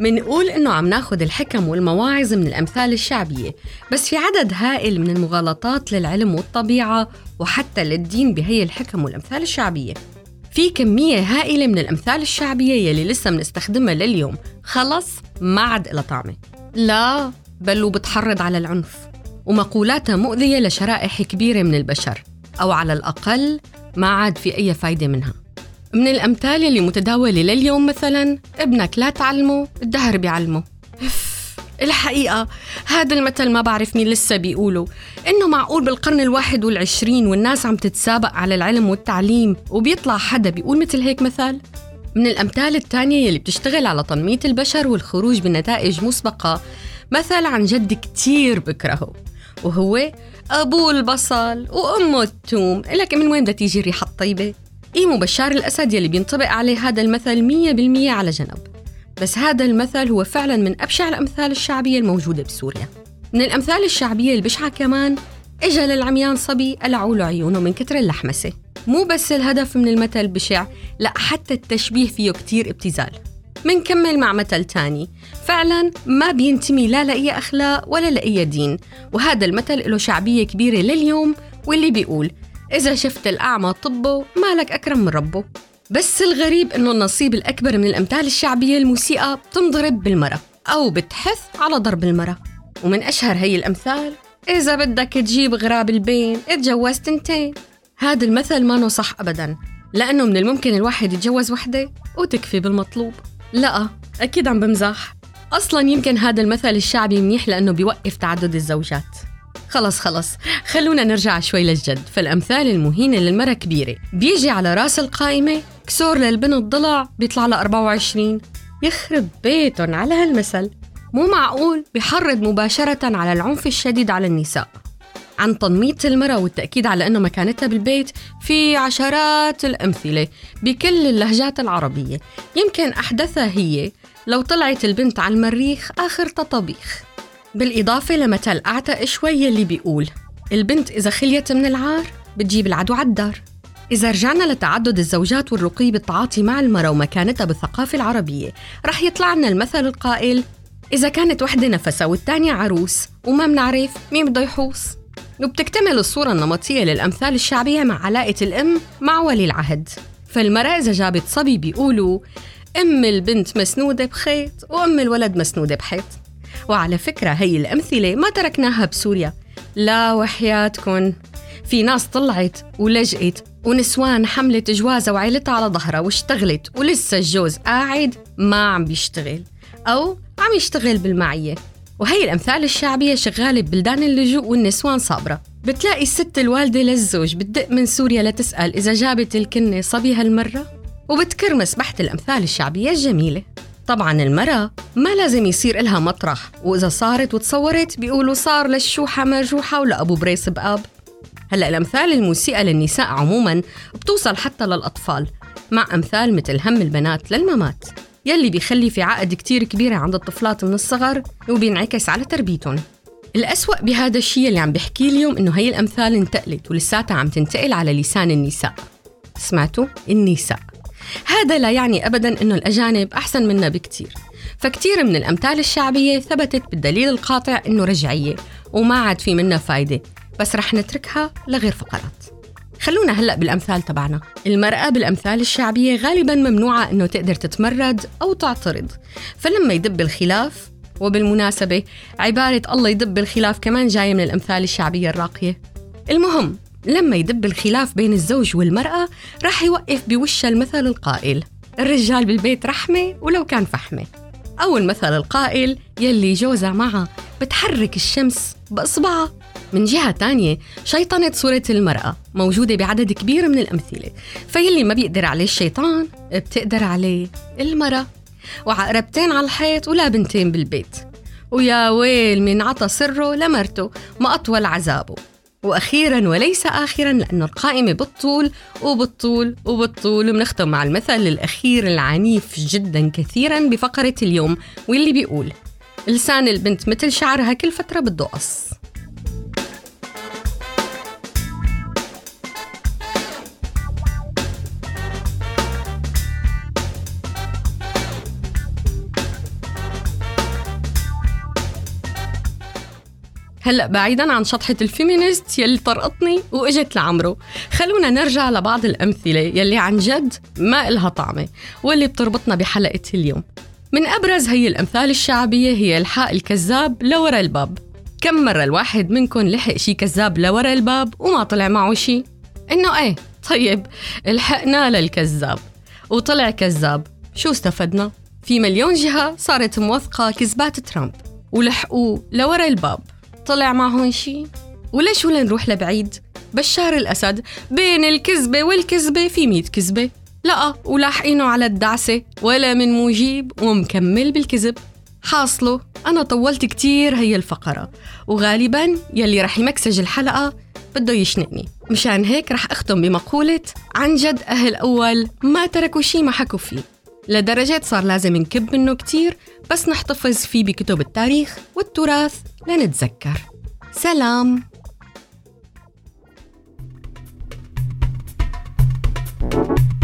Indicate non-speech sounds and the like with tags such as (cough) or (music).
منقول إنه عم ناخد الحكم والمواعظ من الأمثال الشعبية بس في عدد هائل من المغالطات للعلم والطبيعة وحتى للدين بهي الحكم والأمثال الشعبية. في كمية هائلة من الأمثال الشعبية يلي لسه بنستخدمها لليوم. خلص ما عاد إلها طعمة. لا بل وبتحرض على العنف. ومقولاتها مؤذية لشرائح كبيرة من البشر أو على الأقل ما عاد في أي فايدة منها. من الأمثال اللي متداولة لليوم مثلا ابنك لا تعلمه الدهر بيعلمه. (laughs) الحقيقة هذا المثل ما بعرف مين لسه بيقوله. إنه معقول بالقرن الواحد والعشرين والناس عم تتسابق على العلم والتعليم وبيطلع حدا بيقول مثل هيك مثال؟ من الأمثال الثانية يلي بتشتغل على تنميط البشر والخروج بنتائج مسبقة مثل عن جد كتير بكرهه وهو أبوه البصل وأمه التوم. لك من وين بدها تيجي الريحة الطيبة؟ إيمو بشار الأسد يلي بينطبق عليه هذا المثل مية بالمية على جنب. بس هذا المثل هو فعلا من أبشع الأمثال الشعبية الموجودة بسوريا. من الأمثال الشعبية البشعة كمان إجا للعميان صبي قلعوا له عيونه من كتر اللحمسة. مو بس الهدف من المثل بشع لا حتى التشبيه فيه كتير ابتذال. منكمل مع مثل تاني. فعلا ما بينتمي لا لأي أخلاق ولا لأي دين. وهذا المثل له شعبية كبيرة لليوم واللي بيقول إذا شفت الأعمى طبه مالك أكرم من ربه. بس الغريب إنه النصيب الأكبر من الأمثال الشعبية الموسيقى بتنضرب بالمرة أو بتحث على ضرب المرة ومن أشهر هي الأمثال إذا بدك تجيب غراب البين اتجوز تنتين. هذا المثل ما صح أبدا لأنه من الممكن الواحد يتجوز وحدة وتكفي بالمطلوب. لا أكيد عم بمزح. أصلا يمكن هذا المثل الشعبي منيح لأنه بيوقف تعدد الزوجات. خلص خلص خلونا نرجع شوي للجد. فالأمثال المهينة للمرة كبيرة. بيجي على رأس القائمة كسور للبنت ضلع بيطلع لها 24 يخرب بيتهم على هالمثل. مو معقول؟ بحرض مباشرة على العنف الشديد على النساء. عن تنميط المرأة والتأكيد على أنه مكانتها بالبيت في عشرات الأمثلة بكل اللهجات العربية. يمكن أحدثها هي لو طلعت البنت على المريخ آخر طبيخ. بالإضافة لمثل أعتق شوي اللي بيقول البنت إذا خليت من العار بتجيب العدو على الدار. إذا رجعنا لتعدد الزوجات والرقي بالتعاطي مع المرأة ومكانتها بالثقافة العربية رح يطلع لنا المثل القائل إذا كانت وحدة نفسها والتانية عروس وما منعرف مين بده يحوص وبتكتمل الصورة النمطية للأمثال الشعبية مع علاقة الأم مع ولي العهد. فالمرأة إذا جابت صبي بيقولوا أم البنت مسنودة بخيط وأم الولد مسنودة بحيط. وعلى فكرة هي الأمثلة ما تركناها بسوريا. لا وحياتكن. في ناس طلعت ولجأت ونسوان حملت جوازها وعيلتها على ظهرها واشتغلت ولسه الجوز قاعد ما عم بيشتغل أو عم يشتغل بالمعية. وهي الأمثال الشعبية شغالة ببلدان اللجوء والنسوان صابرة. بتلاقي الست الوالدة للزوج بتدق من سوريا لتسأل إذا جابت الكنة صبي هالمرة وبتكرمس بحت الأمثال الشعبية الجميلة. طبعا المرأة ما لازم يصير إلها مطرح وإذا صارت وتصورت بيقولوا صار للشوحة مرجوحة ولأبو بريس بأب. هلأ الأمثال الموسيقى للنساء عموما بتوصل حتى للأطفال مع أمثال مثل هم البنات للممات يلي بيخلي في عقد كتير كبيرة عند الطفلات من الصغر وبينعكس على تربيتهم. الأسوأ بهذا الشيء اللي عم بحكي اليوم إنه هي الأمثال انتقلت ولساتها عم تنتقل على لسان النساء. سمعتوا؟ النساء. هذا لا يعني أبدا أنه الأجانب أحسن منا بكتير. فكتير من الأمثال الشعبية ثبتت بالدليل القاطع أنه رجعية وما عاد في منها فايدة بس رح نتركها لغير فقرات. خلونا هلأ بالأمثال تبعنا. المرأة بالأمثال الشعبية غالبا ممنوعة أنه تقدر تتمرد أو تعترض. فلما يدب الخلاف وبالمناسبة عبارة الله يدب الخلاف كمان جاية من الأمثال الشعبية الراقية. المهم لما يدب الخلاف بين الزوج والمرأة رح يوقف بوشها المثل القائل الرجال بالبيت رحمة ولو كان فحمة. أو المثل القائل يلي جوزها معها بتحرك الشمس بإصبعها من جهة تانية شيطنة صورة المرأة موجودة بعدد كبير من الأمثلة فيلي ما بيقدر عليه الشيطان بتقدر عليه المرأة. وعقربتين على الحيط ولا بنتين بالبيت. ويا ويل من عطى سره لمرته ما أطول عذابه. وأخيرا وليس اخرا لأنه القائمة بالطول وبالطول وبالطول. وبنختم مع المثل الأخير العنيف جدا كثيرا بفقرة اليوم واللي بيقول لسان البنت مثل شعرها كل فترة بده قص. هلا بعيدا عن شطحة ال feminist يلي طرقتني وإجت لعمرو. خلونا نرجع لبعض الأمثلة يلي عن جد ما إلها طعمة واللي بتربطنا بحلقة اليوم. من أبرز هي الأمثال الشعبية هي الحق الكذاب لورا الباب. كم مرة الواحد منكم لحق شي كذاب لورا الباب وما طلع معه شي؟ إنه إيه طيب الحقنا للكذاب وطلع كذاب شو استفدنا؟ في مليون جهة صارت موثقة كذبات ترامب. ولحقوه لورا الباب. طلع معهم شي؟ وليش ولا نروح لبعيد؟ بشار الأسد بين الكذبة والكذبة في مية كذبة. لا ولاحقينه على الدعسة ولا من مجيب ومكمل بالكذب. حاصله أنا طولت كتير هي الفقرة وغالبا يلي رح يمكسج الحلقة بده يشنقني. مشان هيك رح أختم بمقولة عن جد أهل أول ما تركوا شي ما حكوا فيه. لدرجة صار لازم نكب منه كتير بس نحتفظ فيه بكتب التاريخ والتراث لنتذكر. سلام. thank you